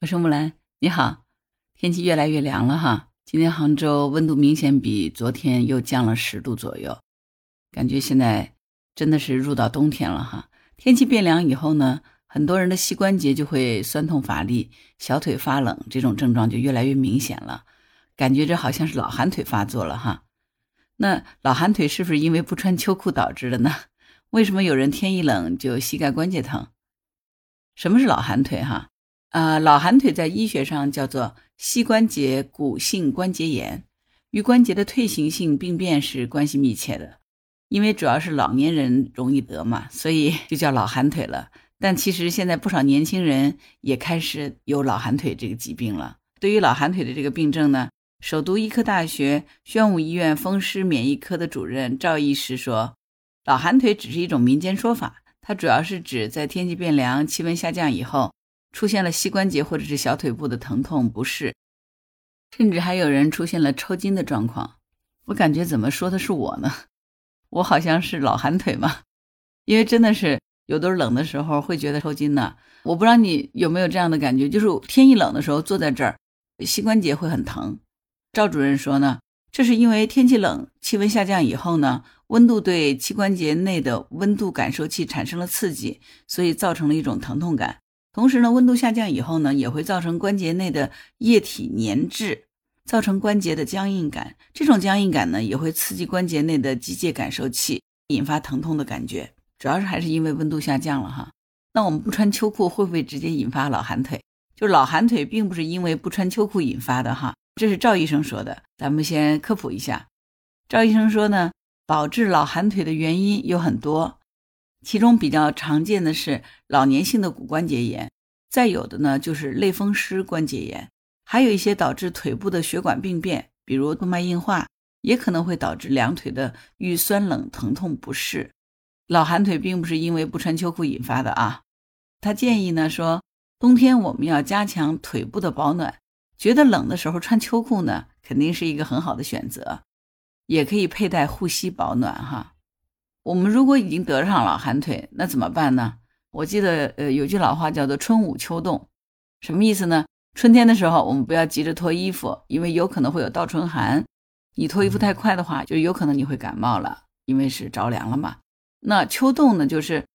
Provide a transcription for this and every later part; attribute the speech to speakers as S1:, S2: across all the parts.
S1: 我是木兰，你好。天气越来越凉了哈，今天杭州温度明显比昨天又降了十度左右，感觉现在真的是入到冬天了哈。天气变凉以后呢，很多人的膝关节就会酸痛乏力、小腿发冷，这种症状就越来越明显了，感觉这好像是老寒腿发作了哈。那老寒腿是不是因为不穿秋裤导致的呢？为什么有人天一冷就膝盖关节疼？什么是老寒腿哈？呃，老寒腿在医学上叫做膝关节骨性关节炎，与关节的退行性病变是关系密切的。因为主要是老年人容易得嘛，所以就叫老寒腿了。但其实现在不少年轻人也开始有老寒腿这个疾病了。对于老寒腿的这个病症呢，首都医科大学宣武医院风湿免疫科的主任赵医师说，老寒腿只是一种民间说法，它主要是指在天气变凉、气温下降以后。出现了膝关节或者是小腿部的疼痛不适，甚至还有人出现了抽筋的状况。我感觉怎么说的是我呢？我好像是老寒腿嘛，因为真的是有的时候冷的时候会觉得抽筋呢。我不知道你有没有这样的感觉，就是天一冷的时候坐在这儿，膝关节会很疼。赵主任说呢，这是因为天气冷，气温下降以后呢，温度对膝关节内的温度感受器产生了刺激，所以造成了一种疼痛感。同时呢，温度下降以后呢，也会造成关节内的液体粘滞，造成关节的僵硬感。这种僵硬感呢，也会刺激关节内的机械感受器，引发疼痛的感觉。主要是还是因为温度下降了哈。那我们不穿秋裤会不会直接引发老寒腿？就是老寒腿并不是因为不穿秋裤引发的哈。这是赵医生说的，咱们先科普一下。赵医生说呢，导致老寒腿的原因有很多。其中比较常见的是老年性的骨关节炎，再有的呢就是类风湿关节炎，还有一些导致腿部的血管病变，比如动脉硬化，也可能会导致两腿的遇酸冷疼痛不适。老寒腿并不是因为不穿秋裤引发的啊。他建议呢说，冬天我们要加强腿部的保暖，觉得冷的时候穿秋裤呢，肯定是一个很好的选择，也可以佩戴护膝保暖哈。我们如果已经得上了寒腿，那怎么办呢？我记得，呃，有句老话叫做“春捂秋冻”，什么意思呢？春天的时候，我们不要急着脱衣服，因为有可能会有倒春寒。你脱衣服太快的话，就有可能你会感冒了，因为是着凉了嘛。那秋冻呢，就是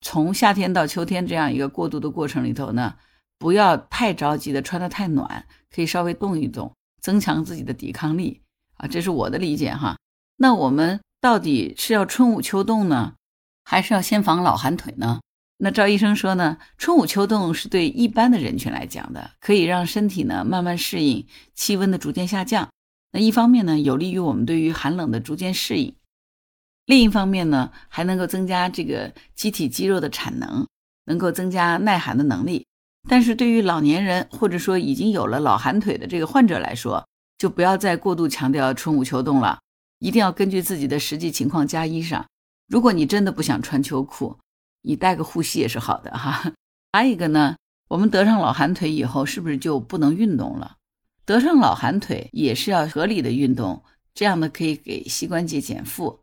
S1: 从夏天到秋天这样一个过渡的过程里头呢，不要太着急的穿的太暖，可以稍微动一动，增强自己的抵抗力啊。这是我的理解哈。那我们。到底是要春捂秋冻呢，还是要先防老寒腿呢？那赵医生说呢，春捂秋冻是对一般的人群来讲的，可以让身体呢慢慢适应气温的逐渐下降。那一方面呢，有利于我们对于寒冷的逐渐适应；另一方面呢，还能够增加这个机体肌肉的产能，能够增加耐寒的能力。但是对于老年人或者说已经有了老寒腿的这个患者来说，就不要再过度强调春捂秋冻了。一定要根据自己的实际情况加衣裳。如果你真的不想穿秋裤，你带个护膝也是好的哈。还有一个呢，我们得上老寒腿以后，是不是就不能运动了？得上老寒腿也是要合理的运动，这样呢可以给膝关节减负。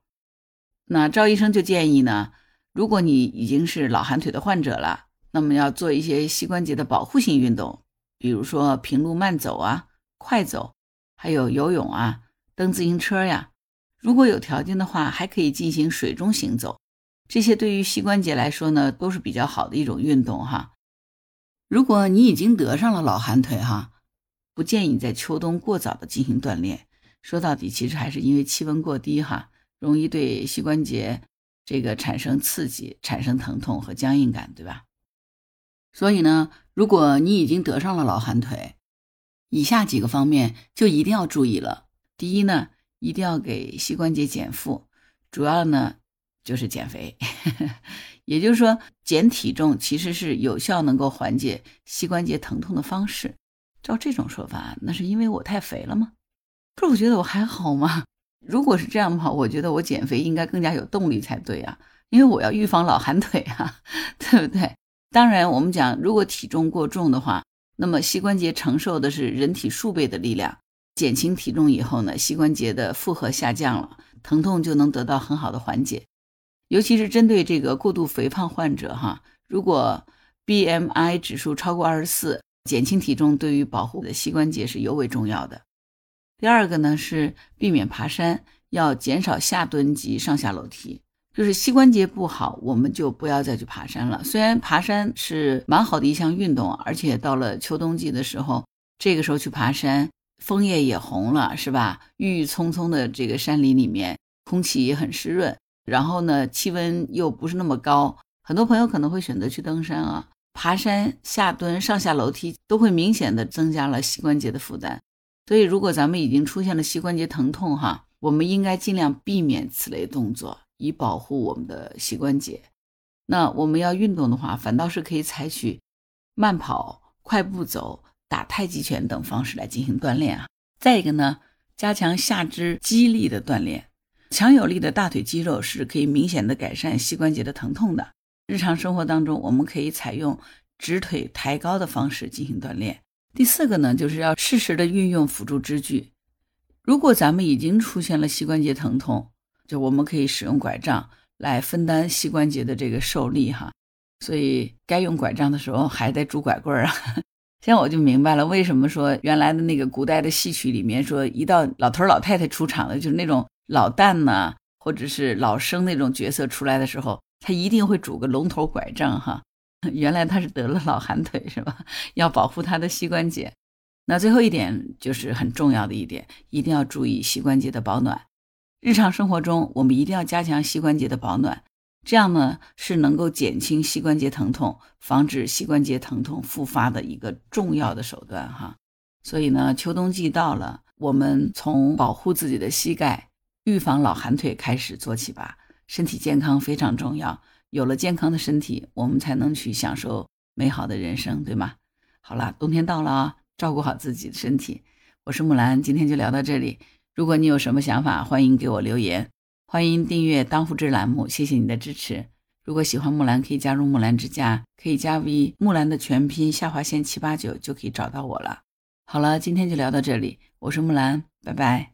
S1: 那赵医生就建议呢，如果你已经是老寒腿的患者了，那么要做一些膝关节的保护性运动，比如说平路慢走啊、快走，还有游泳啊、蹬自行车呀。如果有条件的话，还可以进行水中行走，这些对于膝关节来说呢，都是比较好的一种运动哈。如果你已经得上了老寒腿哈，不建议在秋冬过早的进行锻炼。说到底，其实还是因为气温过低哈，容易对膝关节这个产生刺激，产生疼痛和僵硬感，对吧？所以呢，如果你已经得上了老寒腿，以下几个方面就一定要注意了。第一呢。一定要给膝关节减负，主要呢就是减肥，也就是说减体重其实是有效能够缓解膝关节疼痛的方式。照这种说法，那是因为我太肥了吗？不是，我觉得我还好吗？如果是这样的话，我觉得我减肥应该更加有动力才对啊，因为我要预防老寒腿啊，对不对？当然，我们讲如果体重过重的话，那么膝关节承受的是人体数倍的力量。减轻体重以后呢，膝关节的负荷下降了，疼痛就能得到很好的缓解。尤其是针对这个过度肥胖患者哈，如果 BMI 指数超过二十四，减轻体重对于保护的膝关节是尤为重要的。第二个呢是避免爬山，要减少下蹲及上下楼梯。就是膝关节不好，我们就不要再去爬山了。虽然爬山是蛮好的一项运动，而且到了秋冬季的时候，这个时候去爬山，枫叶也红了，是吧？郁郁葱葱的这个山林里面，空气也很湿润，然后呢，气温又不是那么高，很多朋友可能会选择去登山啊。爬山、下蹲、上下楼梯都会明显的增加了膝关节的负担，所以如果咱们已经出现了膝关节疼痛，哈，我们应该尽量避免此类动作。以保护我们的膝关节。那我们要运动的话，反倒是可以采取慢跑、快步走、打太极拳等方式来进行锻炼啊。再一个呢，加强下肢肌力的锻炼，强有力的大腿肌肉是可以明显的改善膝关节的疼痛的。日常生活当中，我们可以采用直腿抬高的方式进行锻炼。第四个呢，就是要适时的运用辅助支具。如果咱们已经出现了膝关节疼痛，就我们可以使用拐杖来分担膝关节的这个受力哈，所以该用拐杖的时候还得拄拐棍儿啊。现在我就明白了，为什么说原来的那个古代的戏曲里面说，一到老头老太太出场的，就是那种老旦呢，或者是老生那种角色出来的时候，他一定会拄个龙头拐杖哈。原来他是得了老寒腿是吧？要保护他的膝关节。那最后一点就是很重要的一点，一定要注意膝关节的保暖。日常生活中，我们一定要加强膝关节的保暖，这样呢是能够减轻膝关节疼痛、防止膝关节疼痛复发的一个重要的手段哈。所以呢，秋冬季到了，我们从保护自己的膝盖、预防老寒腿开始做起吧。身体健康非常重要，有了健康的身体，我们才能去享受美好的人生，对吗？好了，冬天到了啊，照顾好自己的身体。我是木兰，今天就聊到这里。如果你有什么想法，欢迎给我留言，欢迎订阅当户知栏目，谢谢你的支持。如果喜欢木兰，可以加入木兰之家，可以加 V 木兰的全拼下划线七八九就可以找到我了。好了，今天就聊到这里，我是木兰，拜拜。